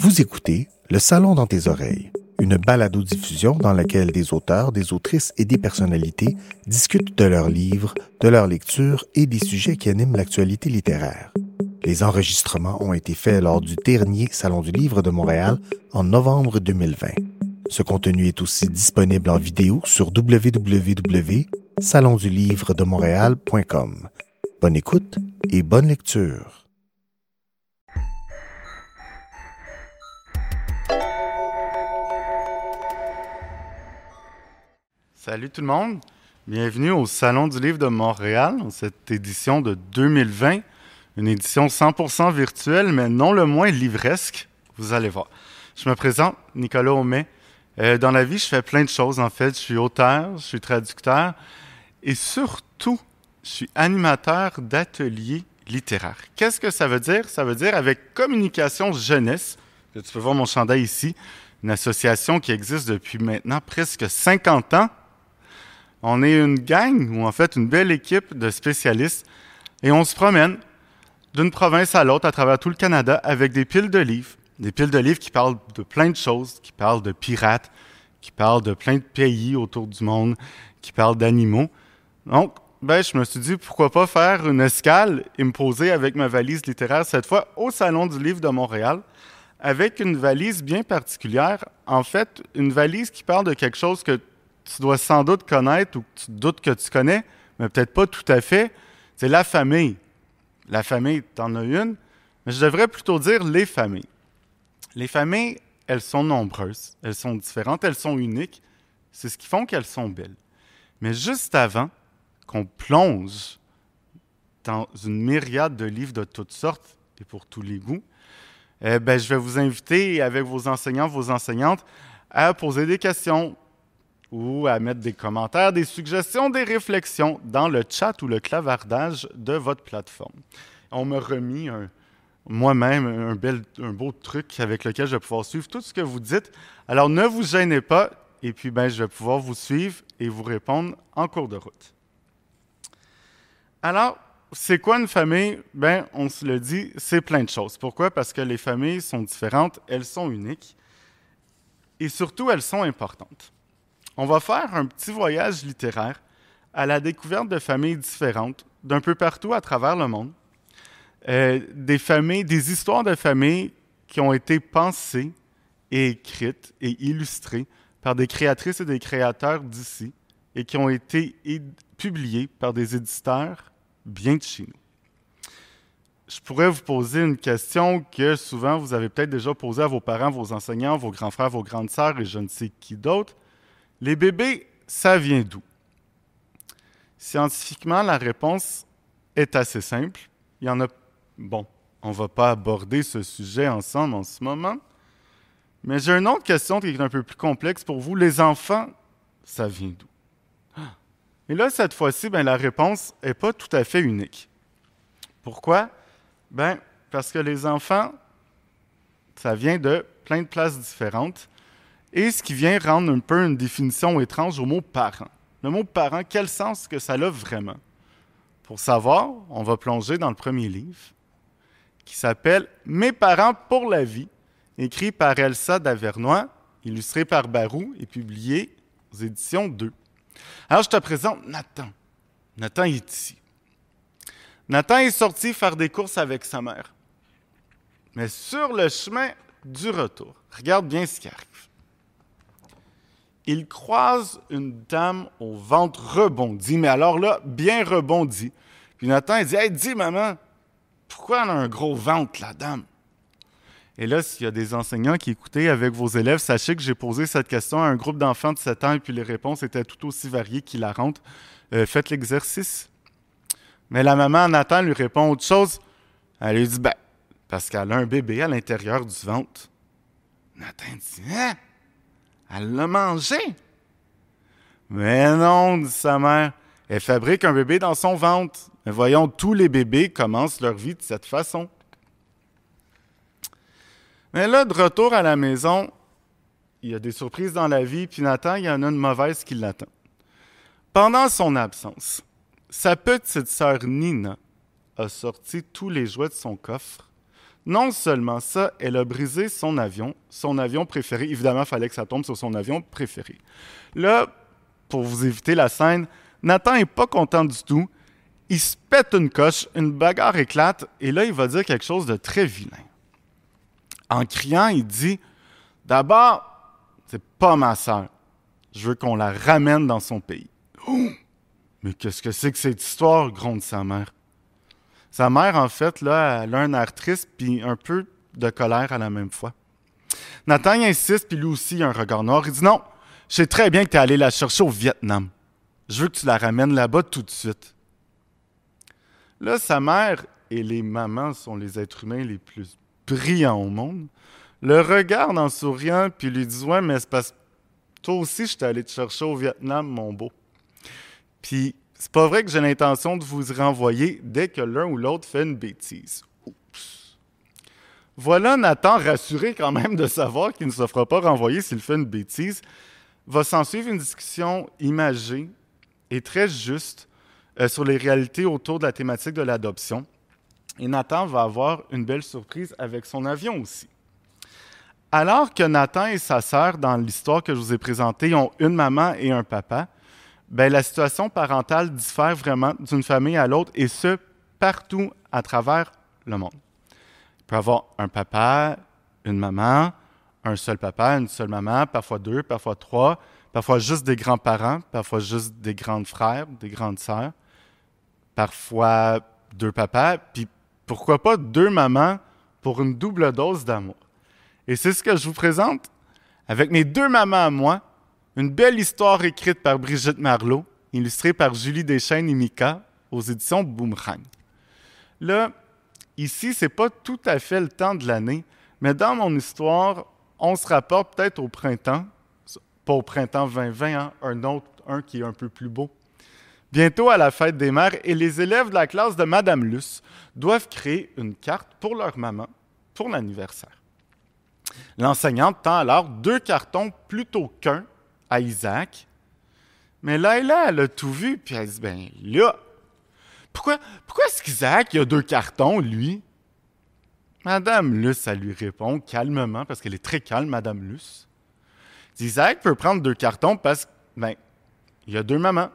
Vous écoutez Le Salon dans tes oreilles, une balado-diffusion dans laquelle des auteurs, des autrices et des personnalités discutent de leurs livres, de leurs lectures et des sujets qui animent l'actualité littéraire. Les enregistrements ont été faits lors du dernier Salon du Livre de Montréal en novembre 2020. Ce contenu est aussi disponible en vidéo sur www.salondulivredemontréal.com. Bonne écoute et bonne lecture. Salut tout le monde, bienvenue au Salon du Livre de Montréal, cette édition de 2020, une édition 100% virtuelle, mais non le moins livresque, vous allez voir. Je me présente, Nicolas Aumet. Euh, dans la vie, je fais plein de choses en fait. Je suis auteur, je suis traducteur et surtout, je suis animateur d'ateliers littéraires. Qu'est-ce que ça veut dire? Ça veut dire avec Communication Jeunesse, que tu peux voir mon chandail ici, une association qui existe depuis maintenant presque 50 ans. On est une gang, ou en fait une belle équipe de spécialistes, et on se promène d'une province à l'autre à travers tout le Canada avec des piles de livres, des piles de livres qui parlent de plein de choses, qui parlent de pirates, qui parlent de plein de pays autour du monde, qui parlent d'animaux. Donc, ben, je me suis dit, pourquoi pas faire une escale et me poser avec ma valise littéraire, cette fois au Salon du Livre de Montréal, avec une valise bien particulière. En fait, une valise qui parle de quelque chose que tu dois sans doute connaître ou que tu doutes que tu connais, mais peut-être pas tout à fait. C'est la famille. La famille, tu en as une, mais je devrais plutôt dire les familles. Les familles, elles sont nombreuses, elles sont différentes, elles sont uniques. C'est ce qui font qu'elles sont belles. Mais juste avant qu'on plonge dans une myriade de livres de toutes sortes et pour tous les goûts, eh ben, je vais vous inviter avec vos enseignants, vos enseignantes, à poser des questions ou à mettre des commentaires, des suggestions, des réflexions dans le chat ou le clavardage de votre plateforme. On m'a remis moi-même un, un beau truc avec lequel je vais pouvoir suivre tout ce que vous dites. Alors ne vous gênez pas et puis ben, je vais pouvoir vous suivre et vous répondre en cours de route. Alors, c'est quoi une famille? Ben, on se le dit, c'est plein de choses. Pourquoi? Parce que les familles sont différentes, elles sont uniques et surtout, elles sont importantes. On va faire un petit voyage littéraire à la découverte de familles différentes d'un peu partout à travers le monde. Euh, des familles, des histoires de familles qui ont été pensées et écrites et illustrées par des créatrices et des créateurs d'ici et qui ont été publiées par des éditeurs bien de chez nous. Je pourrais vous poser une question que souvent vous avez peut-être déjà posée à vos parents, vos enseignants, vos grands frères, vos grandes sœurs et je ne sais qui d'autre. Les bébés, ça vient d'où? Scientifiquement, la réponse est assez simple. Il y en a. Bon, on ne va pas aborder ce sujet ensemble en ce moment. Mais j'ai une autre question qui est un peu plus complexe pour vous. Les enfants, ça vient d'où? Et là, cette fois-ci, ben, la réponse n'est pas tout à fait unique. Pourquoi? Ben, parce que les enfants, ça vient de plein de places différentes. Et ce qui vient rendre un peu une définition étrange au mot parent. Le mot parent, quel sens que ça a vraiment? Pour savoir, on va plonger dans le premier livre qui s'appelle Mes parents pour la vie, écrit par Elsa Davernois, illustré par Barou et publié aux éditions 2. Alors, je te présente Nathan. Nathan est ici. Nathan est sorti faire des courses avec sa mère. Mais sur le chemin du retour, regarde bien ce qui arrive. Il croise une dame au ventre rebondi, mais alors là, bien rebondi. Puis Nathan, il dit Hey, dis, maman, pourquoi elle a un gros ventre, la dame? Et là, s'il y a des enseignants qui écoutaient avec vos élèves, sachez que j'ai posé cette question à un groupe d'enfants de 7 ans et puis les réponses étaient tout aussi variées qu'hilarantes. Euh, faites l'exercice. Mais la maman, Nathan, lui répond autre chose. Elle lui dit, ben, parce qu'elle a un bébé à l'intérieur du ventre. Nathan dit, hein? Elle l'a mangé? Mais non, dit sa mère. Elle fabrique un bébé dans son ventre. Mais voyons, tous les bébés commencent leur vie de cette façon. Mais là, de retour à la maison, il y a des surprises dans la vie, puis Nathan, il y en a une mauvaise qui l'attend. Pendant son absence, sa petite sœur Nina a sorti tous les jouets de son coffre, Non seulement ça, elle a brisé son avion, son avion préféré. Évidemment, il fallait que ça tombe sur son avion préféré. Là, pour vous éviter la scène, Nathan n'est pas content du tout. Il se pète une coche, une bagarre éclate, et là, il va dire quelque chose de très vilain. En criant, il dit D'abord, c'est pas ma sœur. Je veux qu'on la ramène dans son pays. Mais qu'est-ce que c'est que cette histoire gronde sa mère? Sa mère, en fait, là, elle a un air triste puis un peu de colère à la même fois. Nathan insiste, puis lui aussi, a un regard noir. Il dit Non, je sais très bien que tu es allé la chercher au Vietnam. Je veux que tu la ramènes là-bas tout de suite. Là, sa mère et les mamans sont les êtres humains les plus brillants au monde. Le regarde en souriant, puis lui dit Ouais, mais c'est parce toi aussi, je t'ai allé te chercher au Vietnam, mon beau. Puis c'est pas vrai que j'ai l'intention de vous renvoyer dès que l'un ou l'autre fait une bêtise. Oups. Voilà Nathan rassuré quand même de savoir qu'il ne se fera pas renvoyer s'il fait une bêtise. Va s'en suivre une discussion imagée et très juste euh, sur les réalités autour de la thématique de l'adoption. Et Nathan va avoir une belle surprise avec son avion aussi. Alors que Nathan et sa sœur, dans l'histoire que je vous ai présentée, ont une maman et un papa, ben, la situation parentale diffère vraiment d'une famille à l'autre et ce, partout à travers le monde. Il peut y avoir un papa, une maman, un seul papa, une seule maman, parfois deux, parfois trois, parfois juste des grands-parents, parfois juste des grands frères, des grandes sœurs, parfois deux papas, puis pourquoi pas deux mamans pour une double dose d'amour. Et c'est ce que je vous présente avec mes deux mamans à moi, une belle histoire écrite par Brigitte Marlot, illustrée par Julie Deschaines et Mika aux éditions Boomerang. Là, ici, c'est pas tout à fait le temps de l'année, mais dans mon histoire, on se rapporte peut-être au printemps, pas au printemps 2020, hein, un autre, un qui est un peu plus beau. Bientôt à la fête des mères, et les élèves de la classe de Madame Luce doivent créer une carte pour leur maman pour l'anniversaire. L'enseignante tend alors deux cartons plutôt qu'un à Isaac. Mais là, elle a tout vu, puis elle dit, ben là, pourquoi, pourquoi est-ce qu'Isaac a deux cartons, lui? Madame Luce, elle lui répond calmement, parce qu'elle est très calme, Madame Luce. Isaac peut prendre deux cartons parce que, ben, il y a deux mamans.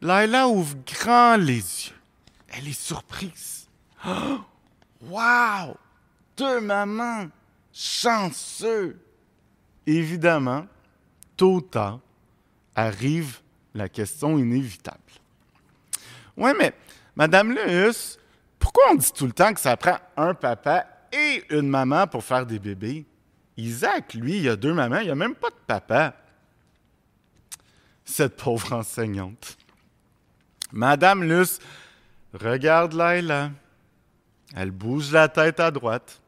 Laila ouvre grand les yeux. Elle est surprise. Oh, wow! Deux mamans! Chanceux! Évidemment, tôt ou arrive la question inévitable. Oui, mais Madame Luce, pourquoi on dit tout le temps que ça prend un papa et une maman pour faire des bébés? Isaac, lui, il a deux mamans, il n'a même pas de papa. Cette pauvre enseignante. Madame Luce regarde Laila. Elle bouge la tête à droite.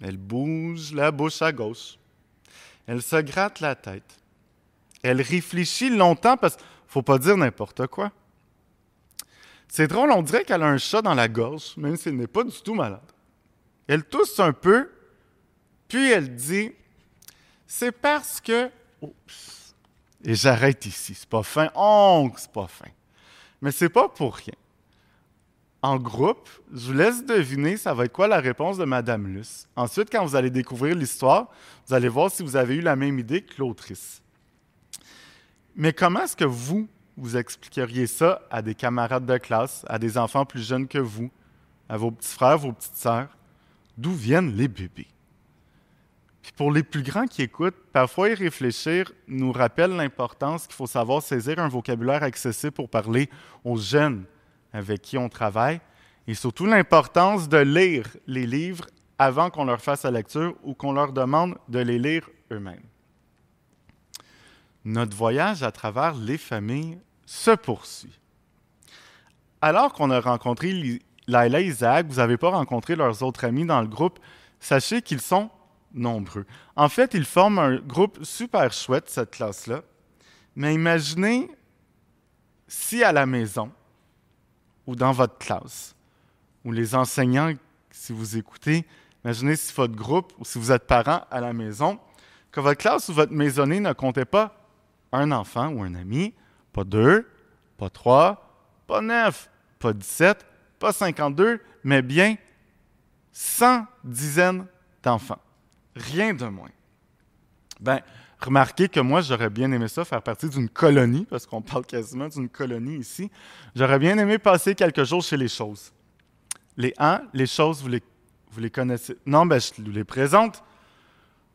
Elle bouge la bouche à gauche. Elle se gratte la tête. Elle réfléchit longtemps parce qu'il ne faut pas dire n'importe quoi. C'est drôle, on dirait qu'elle a un chat dans la gorge, même si elle n'est pas du tout malade. Elle tousse un peu, puis elle dit C'est parce que. Oups. Et j'arrête ici. C'est pas fin. Oh, c'est pas fin. Mais c'est pas pour rien. En groupe, je vous laisse deviner ça va être quoi la réponse de Madame Luce. Ensuite, quand vous allez découvrir l'histoire, vous allez voir si vous avez eu la même idée que l'autrice. Mais comment est-ce que vous, vous expliqueriez ça à des camarades de classe, à des enfants plus jeunes que vous, à vos petits frères, vos petites sœurs? D'où viennent les bébés? Puis pour les plus grands qui écoutent, parfois y réfléchir nous rappelle l'importance qu'il faut savoir saisir un vocabulaire accessible pour parler aux jeunes avec qui on travaille, et surtout l'importance de lire les livres avant qu'on leur fasse la lecture ou qu'on leur demande de les lire eux-mêmes. Notre voyage à travers les familles se poursuit. Alors qu'on a rencontré Laila et Isaac, vous n'avez pas rencontré leurs autres amis dans le groupe, sachez qu'ils sont nombreux. En fait, ils forment un groupe super chouette, cette classe-là. Mais imaginez si à la maison, ou dans votre classe, ou les enseignants, si vous écoutez, imaginez si votre groupe ou si vous êtes parent à la maison, que votre classe ou votre maisonnée ne comptait pas un enfant ou un ami, pas deux, pas trois, pas neuf, pas dix-sept, pas cinquante-deux, mais bien 100 dizaines d'enfants. Rien de moins. Ben, remarquez que moi, j'aurais bien aimé ça, faire partie d'une colonie, parce qu'on parle quasiment d'une colonie ici. J'aurais bien aimé passer quelques jours chez les choses. Les uns, les choses, vous les, connaissez. Non, ben, je vous les présente.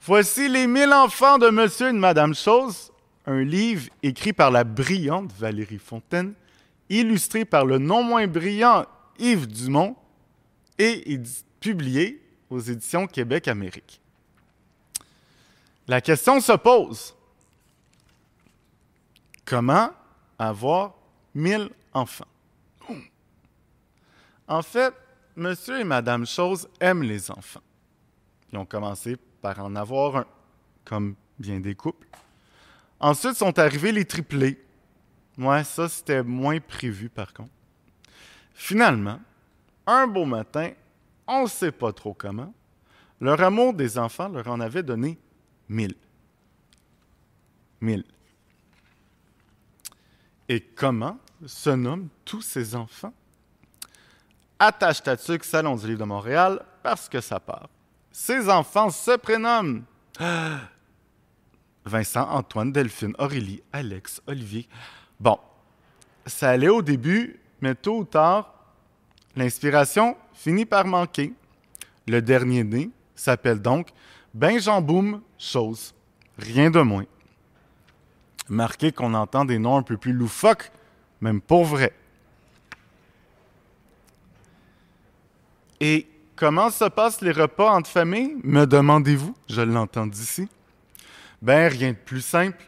Voici les mille enfants de Monsieur et de Madame Chose, un livre écrit par la brillante Valérie Fontaine, illustré par le non moins brillant Yves Dumont et publié aux éditions Québec-Amérique. La question se pose. Comment avoir mille enfants? En fait, monsieur et madame Chose aiment les enfants. Ils ont commencé par en avoir un, comme bien des couples. Ensuite sont arrivés les triplés. Ouais, ça c'était moins prévu par contre. Finalement, un beau matin, on ne sait pas trop comment, leur amour des enfants leur en avait donné mille. Mille. Et comment se nomment tous ces enfants? Attache ta Salon du Livre de Montréal, parce que ça part. Ces enfants se prénomment Vincent, Antoine, Delphine, Aurélie, Alex, Olivier. Bon, ça allait au début, mais tôt ou tard, l'inspiration finit par manquer. Le dernier né s'appelle donc Benjamin Chose. Rien de moins. Marquez qu'on entend des noms un peu plus loufoques, même pour vrai. Et comment se passent les repas entre familles, me demandez-vous? Je l'entends d'ici. Ben, rien de plus simple.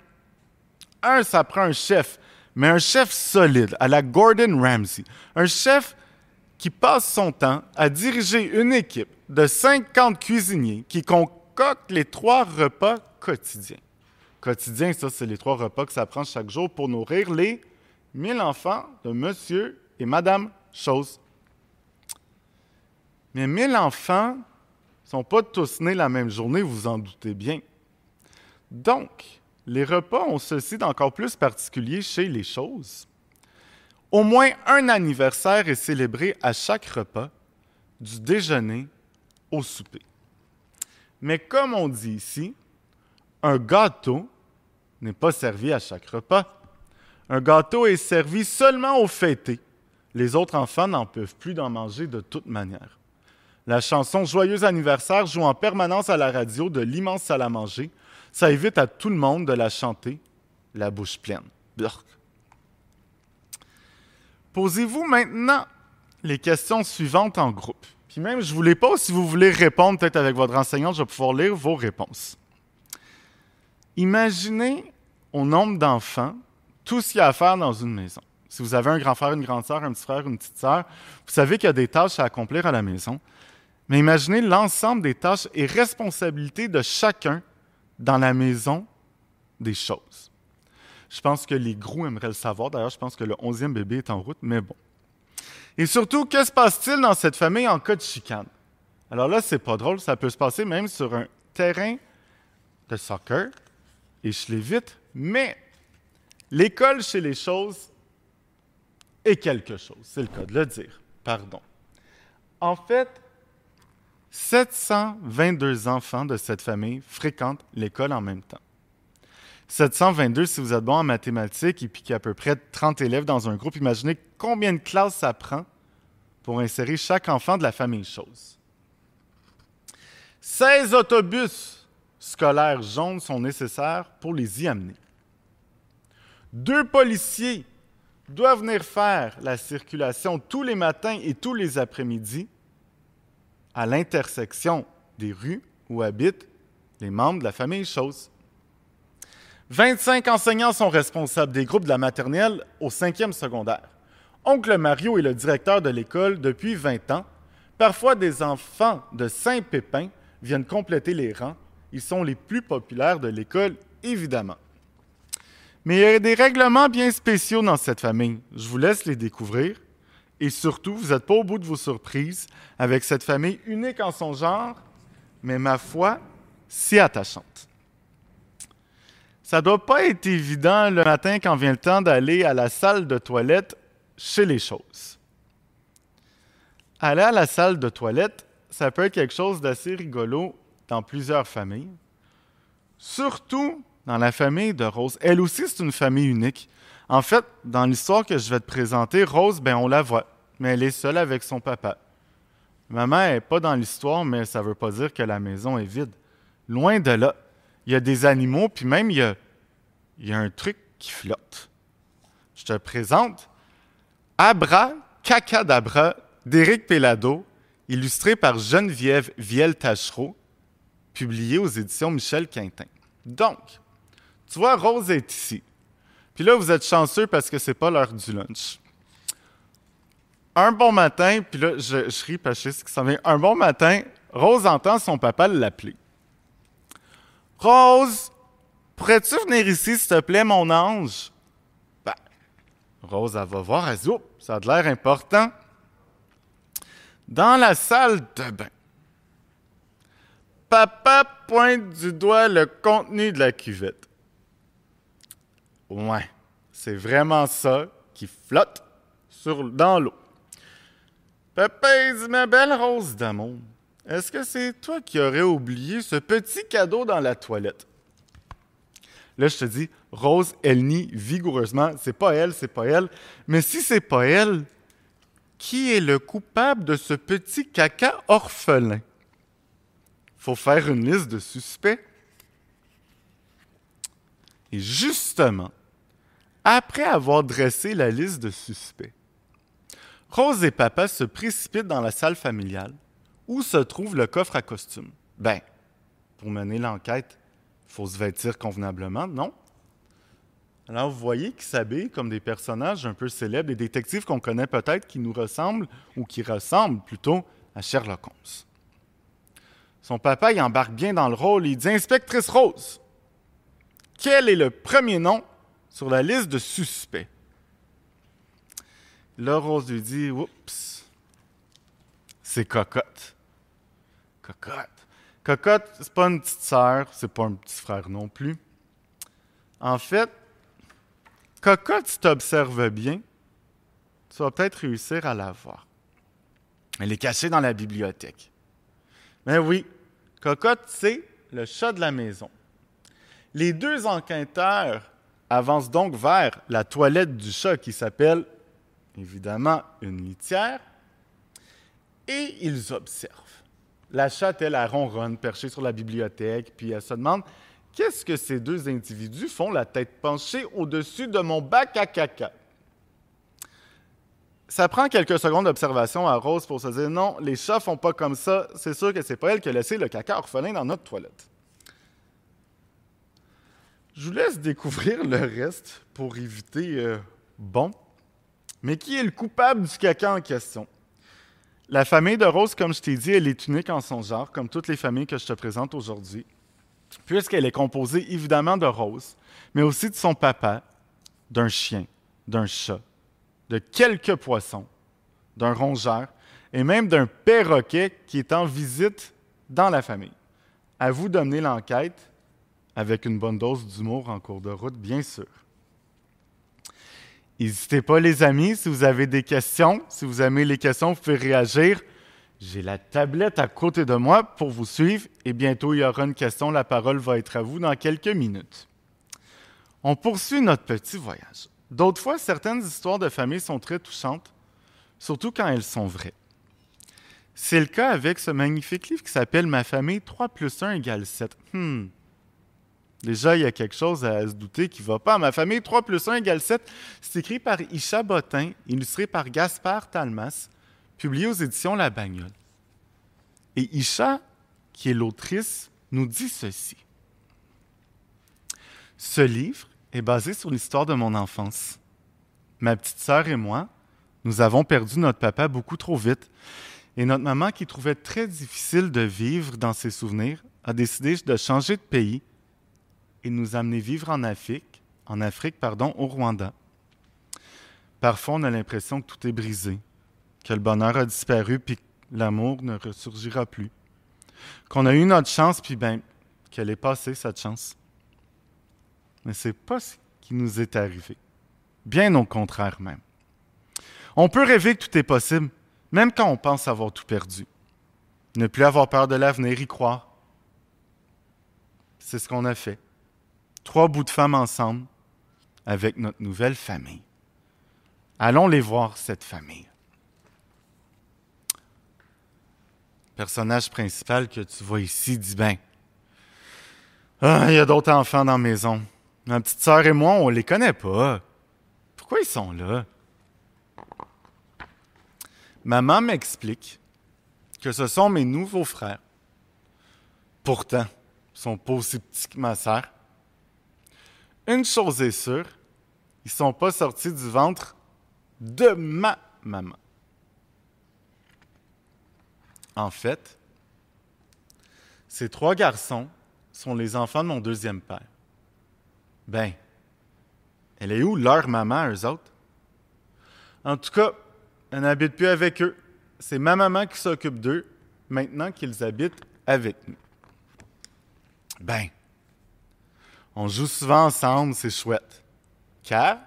Un, ça prend un chef, mais un chef solide, à la Gordon Ramsay. Un chef qui passe son temps à diriger une équipe de 50 cuisiniers qui concoctent les trois repas quotidiens. Quotidien, ça, c'est les trois repas que ça prend chaque jour pour nourrir les 1000 enfants de monsieur et madame Chose. Mais 1000 enfants ne sont pas tous nés la même journée, vous en doutez bien. Donc, les repas ont ceci d'encore plus particulier chez les choses. Au moins un anniversaire est célébré à chaque repas, du déjeuner au souper. Mais comme on dit ici, un gâteau n'est pas servi à chaque repas. Un gâteau est servi seulement au fêté. Les autres enfants n'en peuvent plus d'en manger de toute manière. La chanson Joyeux anniversaire joue en permanence à la radio de l'immense salle à manger ça évite à tout le monde de la chanter la bouche pleine. Posez-vous maintenant les questions suivantes en groupe. Puis même, je vous les pose, si vous voulez répondre peut-être avec votre enseignante, je vais pouvoir lire vos réponses. Imaginez au nombre d'enfants tout ce qu'il y a à faire dans une maison. Si vous avez un grand frère, une grande sœur, un petit frère, une petite sœur, vous savez qu'il y a des tâches à accomplir à la maison. Mais imaginez l'ensemble des tâches et responsabilités de chacun dans la maison des choses. Je pense que les gros aimeraient le savoir. D'ailleurs, je pense que le onzième bébé est en route, mais bon. Et surtout, que se passe-t-il dans cette famille en cas de chicane? Alors là, c'est pas drôle, ça peut se passer même sur un terrain de soccer, et je l'ai vite, mais l'école chez les choses est quelque chose, c'est le cas de le dire, pardon. En fait, 722 enfants de cette famille fréquentent l'école en même temps. 722, si vous êtes bon en mathématiques et puis qu'il y a à peu près 30 élèves dans un groupe, imaginez combien de classes ça prend pour insérer chaque enfant de la famille chose. 16 autobus scolaires jaunes sont nécessaires pour les y amener. Deux policiers doivent venir faire la circulation tous les matins et tous les après-midi à l'intersection des rues où habitent les membres de la famille Chose. 25 enseignants sont responsables des groupes de la maternelle au cinquième secondaire. Oncle Mario est le directeur de l'école depuis 20 ans. Parfois, des enfants de Saint-Pépin viennent compléter les rangs. Ils sont les plus populaires de l'école, évidemment. Mais il y a des règlements bien spéciaux dans cette famille. Je vous laisse les découvrir. Et surtout, vous n'êtes pas au bout de vos surprises avec cette famille unique en son genre, mais ma foi, si attachante. Ça doit pas être évident le matin quand vient le temps d'aller à la salle de toilette chez les choses. Aller à la salle de toilette, ça peut être quelque chose d'assez rigolo dans plusieurs familles. Surtout dans la famille de Rose. Elle aussi, c'est une famille unique. En fait, dans l'histoire que je vais te présenter, Rose, ben, on la voit, mais elle est seule avec son papa. Maman n'est pas dans l'histoire, mais ça ne veut pas dire que la maison est vide. Loin de là. Il y a des animaux, puis même il y a, il y a un truc qui flotte. Je te présente Abra Cacadabra d'Éric Pellado, illustré par Geneviève Viel-Tachereau, publié aux éditions Michel Quintin. Donc, tu vois, Rose est ici. Puis là, vous êtes chanceux parce que c'est pas l'heure du lunch. Un bon matin, puis là, je, je ris parce que s'en vient. Un bon matin, Rose entend son papa l'appeler. Rose, pourrais-tu venir ici, s'il te plaît, mon ange? Ben, Rose, elle va voir, elle dit, oh, ça a l'air important. Dans la salle de bain, papa pointe du doigt le contenu de la cuvette. Ouais, c'est vraiment ça qui flotte dans l'eau. Papa dit, ma belle Rose d'amour, est-ce que c'est toi qui aurais oublié ce petit cadeau dans la toilette? Là, je te dis, Rose, elle nie vigoureusement. C'est pas elle, c'est pas elle. Mais si c'est pas elle, qui est le coupable de ce petit caca orphelin? Faut faire une liste de suspects. Et justement, après avoir dressé la liste de suspects, Rose et papa se précipitent dans la salle familiale où se trouve le coffre à costume. Ben, pour mener l'enquête, il faut se vêtir convenablement, non? Alors, vous voyez qu'ils s'habillent comme des personnages un peu célèbres, des détectives qu'on connaît peut-être qui nous ressemblent ou qui ressemblent plutôt à Sherlock Holmes. Son papa y embarque bien dans le rôle. Il dit Inspectrice Rose, quel est le premier nom sur la liste de suspects? Là, Rose lui dit Oups, c'est Cocotte. Cocotte. Cocotte, c'est pas une petite sœur, c'est pas un petit frère non plus. En fait, Cocotte, si tu observes bien, tu vas peut-être réussir à la voir. Elle est cachée dans la bibliothèque. Mais oui, Cocotte, c'est le chat de la maison. Les deux enquêteurs avancent donc vers la toilette du chat qui s'appelle évidemment une litière et ils observent. La chatte, elle, elle ronronne, perchée sur la bibliothèque, puis elle se demande qu'est-ce que ces deux individus font la tête penchée au-dessus de mon bac à caca? Ça prend quelques secondes d'observation à Rose pour se dire non, les chats font pas comme ça, c'est sûr que c'est pas elle qui a laissé le caca orphelin dans notre toilette. Je vous laisse découvrir le reste pour éviter euh, bon. Mais qui est le coupable du caca en question? La famille de Rose, comme je t'ai dit, elle est unique en son genre, comme toutes les familles que je te présente aujourd'hui, puisqu'elle est composée évidemment de Rose, mais aussi de son papa, d'un chien, d'un chat, de quelques poissons, d'un rongeur et même d'un perroquet qui est en visite dans la famille. À vous d'amener l'enquête avec une bonne dose d'humour en cours de route, bien sûr. N'hésitez pas, les amis, si vous avez des questions, si vous aimez les questions, vous pouvez réagir. J'ai la tablette à côté de moi pour vous suivre et bientôt il y aura une question. La parole va être à vous dans quelques minutes. On poursuit notre petit voyage. D'autres fois, certaines histoires de famille sont très touchantes, surtout quand elles sont vraies. C'est le cas avec ce magnifique livre qui s'appelle Ma famille 3 plus 1 égale 7. Hmm. Déjà, il y a quelque chose à se douter qui ne va pas. Ma famille, 3 plus 1 égale 7. C'est écrit par Isha Botin, illustré par Gaspard Talmas, publié aux éditions La Bagnole. Et Isha, qui est l'autrice, nous dit ceci. Ce livre est basé sur l'histoire de mon enfance. Ma petite sœur et moi, nous avons perdu notre papa beaucoup trop vite. Et notre maman, qui trouvait très difficile de vivre dans ses souvenirs, a décidé de changer de pays et nous amener vivre en Afrique, en Afrique pardon, au Rwanda. Parfois, on a l'impression que tout est brisé, que le bonheur a disparu, puis que l'amour ne ressurgira plus. Qu'on a eu notre chance, puis ben, qu'elle est passée, cette chance. Mais c'est pas ce qui nous est arrivé. Bien au contraire même. On peut rêver que tout est possible, même quand on pense avoir tout perdu. Ne plus avoir peur de l'avenir, y croire. C'est ce qu'on a fait. Trois bouts de femmes ensemble avec notre nouvelle famille. Allons les voir, cette famille. Le personnage principal que tu vois ici dit ben, ah, il y a d'autres enfants dans la maison. Ma petite sœur et moi, on les connaît pas. Pourquoi ils sont là? Maman m'explique que ce sont mes nouveaux frères. Pourtant, ils sont pas aussi petits que ma sœur. Une chose est sûre, ils sont pas sortis du ventre de ma maman. En fait, ces trois garçons sont les enfants de mon deuxième père. Ben, elle est où leur maman, eux autres? En tout cas, elle n'habite plus avec eux. C'est ma maman qui s'occupe d'eux maintenant qu'ils habitent avec nous. Ben, on joue souvent ensemble, c'est chouette. Car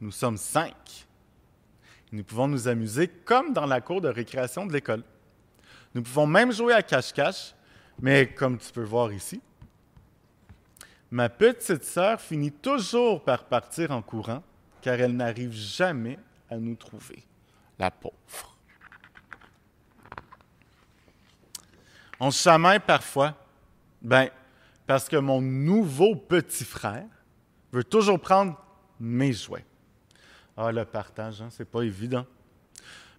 nous sommes cinq. Nous pouvons nous amuser comme dans la cour de récréation de l'école. Nous pouvons même jouer à cache-cache, mais comme tu peux voir ici, ma petite sœur finit toujours par partir en courant car elle n'arrive jamais à nous trouver. La pauvre. On se chamaille parfois. Ben, parce que mon nouveau petit frère veut toujours prendre mes jouets. Ah, le partage, hein, c'est pas évident.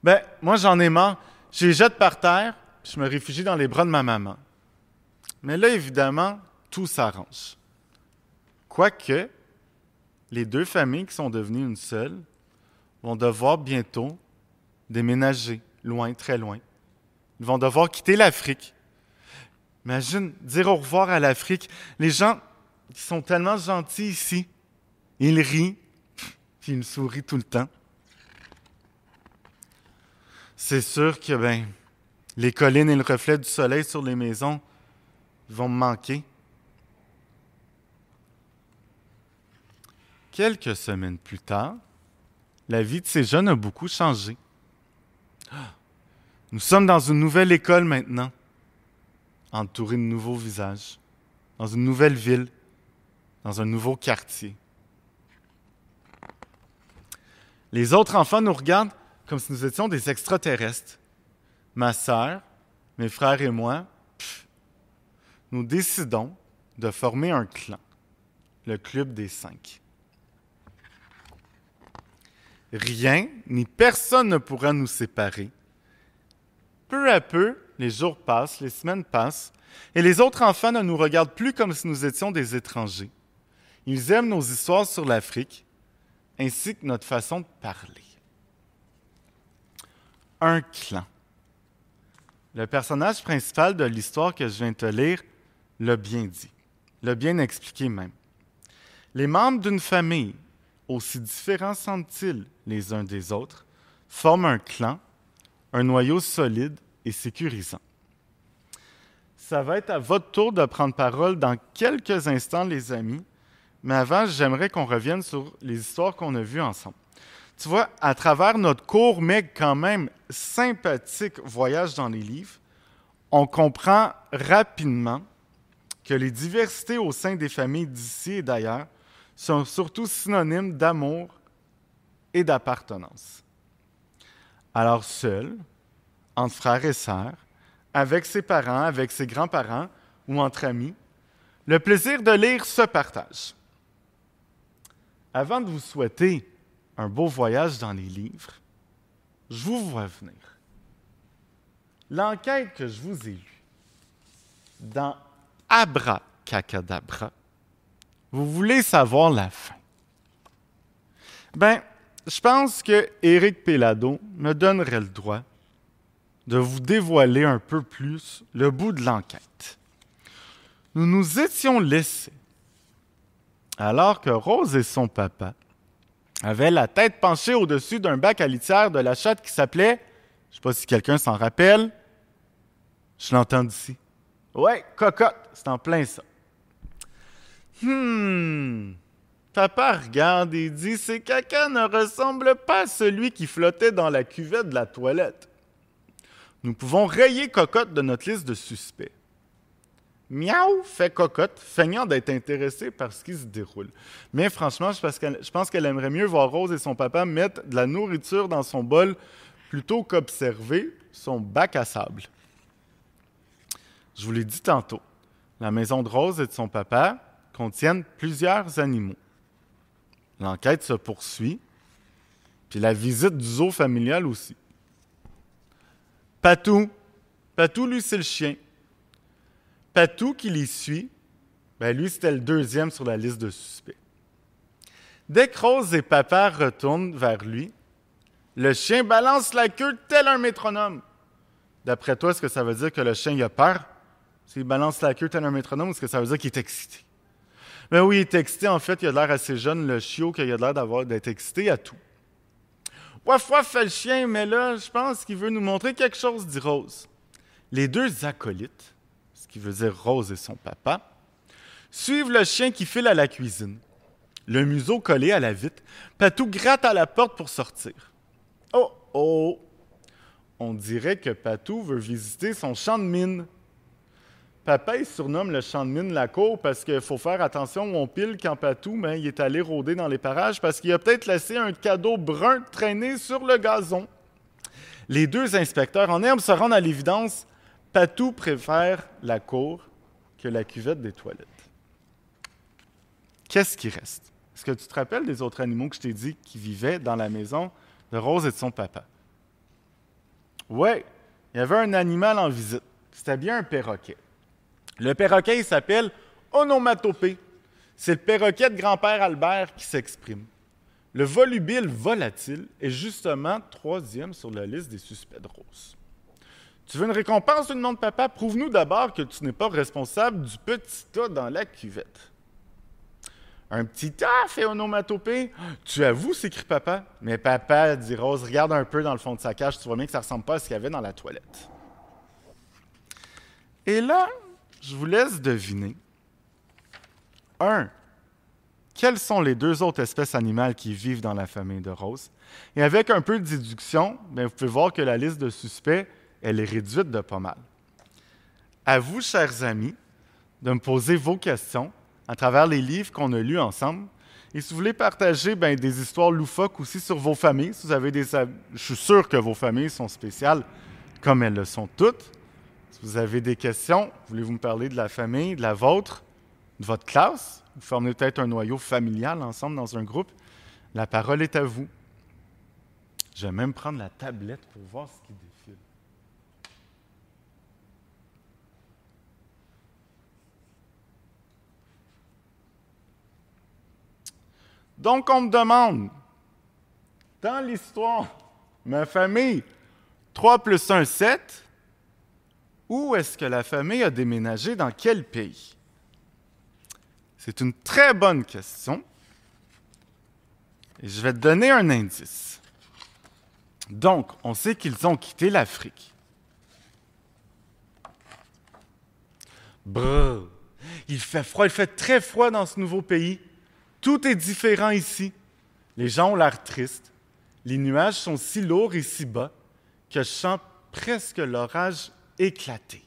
Ben, moi, j'en ai marre. Je les jette par terre, puis je me réfugie dans les bras de ma maman. Mais là, évidemment, tout s'arrange. Quoique, les deux familles qui sont devenues une seule vont devoir bientôt déménager loin, très loin. Ils vont devoir quitter l'Afrique. Imagine dire au revoir à l'Afrique. Les gens qui sont tellement gentils ici, ils rient, ils me sourient tout le temps. C'est sûr que ben, les collines et le reflet du soleil sur les maisons vont me manquer. Quelques semaines plus tard, la vie de ces jeunes a beaucoup changé. Nous sommes dans une nouvelle école maintenant, entourés de nouveaux visages, dans une nouvelle ville, dans un nouveau quartier. Les autres enfants nous regardent comme si nous étions des extraterrestres. Ma sœur, mes frères et moi, nous décidons de former un clan, le Club des Cinq. Rien ni personne ne pourra nous séparer. Peu à peu, les jours passent, les semaines passent, et les autres enfants ne nous regardent plus comme si nous étions des étrangers. Ils aiment nos histoires sur l'Afrique, ainsi que notre façon de parler. Un clan. Le personnage principal de l'histoire que je viens de te lire l'a bien dit, l'a bien expliqué même. Les membres d'une famille, aussi différents sont-ils les uns des autres, forment un clan, un noyau solide et sécurisant. Ça va être à votre tour de prendre parole dans quelques instants, les amis, mais avant, j'aimerais qu'on revienne sur les histoires qu'on a vues ensemble. Tu vois, à travers notre court, mais quand même sympathique voyage dans les livres, on comprend rapidement que les diversités au sein des familles d'ici et d'ailleurs sont surtout synonymes d'amour et d'appartenance. Alors seul, entre frères et sœurs, avec ses parents, avec ses grands-parents ou entre amis, le plaisir de lire se partage. Avant de vous souhaiter un beau voyage dans les livres, je vous vois venir. L'enquête que je vous ai lue dans Abracacadabra, vous voulez savoir la fin. Ben, je pense que Éric Pellado me donnerait le droit de vous dévoiler un peu plus le bout de l'enquête. Nous nous étions laissés alors que Rose et son papa avaient la tête penchée au-dessus d'un bac à litière de la chatte qui s'appelait, je ne sais pas si quelqu'un s'en rappelle, je l'entends d'ici. Ouais, cocotte, c'est en plein ça. Hmm. Papa regarde et dit Ces caca ne ressemblent pas à celui qui flottait dans la cuvette de la toilette. Nous pouvons rayer Cocotte de notre liste de suspects. Miaou fait Cocotte, feignant d'être intéressée par ce qui se déroule. Mais franchement, je pense qu'elle aimerait mieux voir Rose et son papa mettre de la nourriture dans son bol plutôt qu'observer son bac à sable. Je vous l'ai dit tantôt, la maison de Rose et de son papa contiennent plusieurs animaux. L'enquête se poursuit, puis la visite du zoo familial aussi. Patou, Patou, lui, c'est le chien. Patou qui les suit, ben lui, c'était le deuxième sur la liste de suspects. Dès que Rose et Papa retournent vers lui, le chien balance la queue tel un métronome. D'après toi, est-ce que ça veut dire que le chien a peur? S'il balance la queue tel un métronome ou est-ce que ça veut dire qu'il est excité? Ben oui, il est excité. En fait, il a l'air assez jeune, le chiot, qu'il a l'air d'être excité à tout. Waf waf fait le chien, mais là, je pense qu'il veut nous montrer quelque chose, dit Rose. Les deux acolytes, ce qui veut dire Rose et son papa, suivent le chien qui file à la cuisine. Le museau collé à la vitre, Patou gratte à la porte pour sortir. Oh oh! On dirait que Patou veut visiter son champ de mine. Papa, il surnomme le champ de mine la cour parce qu'il faut faire attention où on pile quand Patou, mais il est allé rôder dans les parages parce qu'il a peut-être laissé un cadeau brun traîner sur le gazon. Les deux inspecteurs en herbe se rendent à l'évidence. Patou préfère la cour que la cuvette des toilettes. Qu'est-ce qui reste? Est-ce que tu te rappelles des autres animaux que je t'ai dit qui vivaient dans la maison? De Rose et de son papa? Oui, il y avait un animal en visite. C'était bien un perroquet. Le perroquet, s'appelle onomatopée. C'est le perroquet de grand-père Albert qui s'exprime. Le volubile volatile est justement troisième sur la liste des suspects de rose. Tu veux une récompense du nom de papa? Prouve-nous d'abord que tu n'es pas responsable du petit tas dans la cuvette. Un petit tas, fait onomatopée? Tu avoues, s'écrit papa. Mais papa, dit Rose, regarde un peu dans le fond de sa cage, tu vois bien que ça ressemble pas à ce qu'il y avait dans la toilette. Et là, je vous laisse deviner. Un, quelles sont les deux autres espèces animales qui vivent dans la famille de Rose? Et avec un peu de déduction, vous pouvez voir que la liste de suspects, elle est réduite de pas mal. À vous, chers amis, de me poser vos questions à travers les livres qu'on a lus ensemble. Et si vous voulez partager des histoires loufoques aussi sur vos familles, vous avez des, je suis sûr que vos familles sont spéciales comme elles le sont toutes vous avez des questions, voulez-vous me parler de la famille, de la vôtre, de votre classe? Vous formez peut-être un noyau familial ensemble dans un groupe. La parole est à vous. Je vais même prendre la tablette pour voir ce qui défile. Donc, on me demande, dans l'histoire, ma famille, 3 plus 1, 7, où est-ce que la famille a déménagé? Dans quel pays? C'est une très bonne question. Et je vais te donner un indice. Donc, on sait qu'ils ont quitté l'Afrique. Brrr, il fait froid, il fait très froid dans ce nouveau pays. Tout est différent ici. Les gens ont l'air tristes. Les nuages sont si lourds et si bas que je sens presque l'orage éclaté.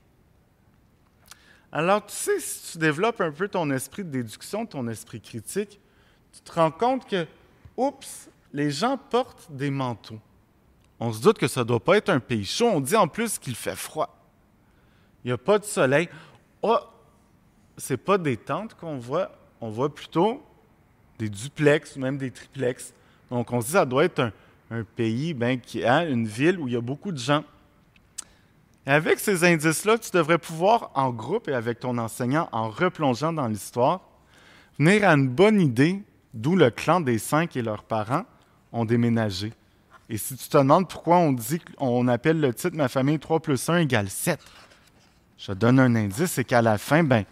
Alors, tu sais, si tu développes un peu ton esprit de déduction, ton esprit critique, tu te rends compte que, oups, les gens portent des manteaux. On se doute que ça ne doit pas être un pays chaud. On dit en plus qu'il fait froid. Il n'y a pas de soleil. Oh, c'est pas des tentes qu'on voit, on voit plutôt des duplex ou même des triplex. Donc, on se dit que ça doit être un, pays, ben, qui a une ville où il y a beaucoup de gens. Et avec ces indices-là, tu devrais pouvoir, en groupe et avec ton enseignant, en replongeant dans l'histoire, venir à une bonne idée d'où le clan des cinq et leurs parents ont déménagé. Et si tu te demandes pourquoi on dit qu'on appelle le titre Ma famille 3 plus 1 égale 7, je donne un indice, c'est qu'à la fin, ben,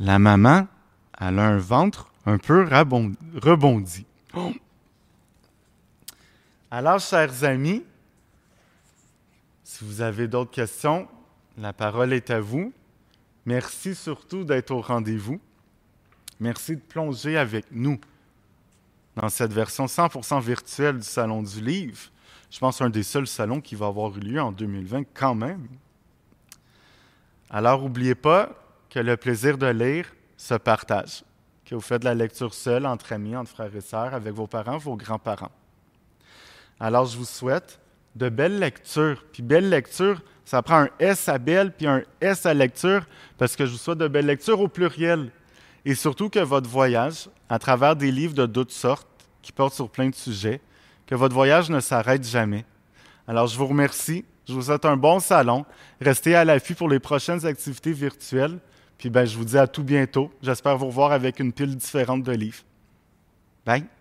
la maman, elle a un ventre un peu rebondi. Alors, chers amis, si vous avez d'autres questions, la parole est à vous. Merci surtout d'être au rendez-vous. Merci de plonger avec nous dans cette version 100% virtuelle du Salon du Livre. Je pense un des seuls salons qui va avoir eu lieu en 2020 quand même. Alors, n'oubliez pas que le plaisir de lire se partage, que vous faites de la lecture seule, entre amis, entre frères et sœurs, avec vos parents, vos grands-parents. Alors, je vous souhaite de belles lectures. Puis belle lecture, ça prend un S à belle, puis un S à lecture, parce que je vous souhaite de belles lectures au pluriel. Et surtout que votre voyage, à travers des livres de toutes sortes, qui portent sur plein de sujets, que votre voyage ne s'arrête jamais. Alors, je vous remercie. Je vous souhaite un bon salon. Restez à l'affût pour les prochaines activités virtuelles. Puis, ben, je vous dis à tout bientôt. J'espère vous revoir avec une pile différente de livres. Bye!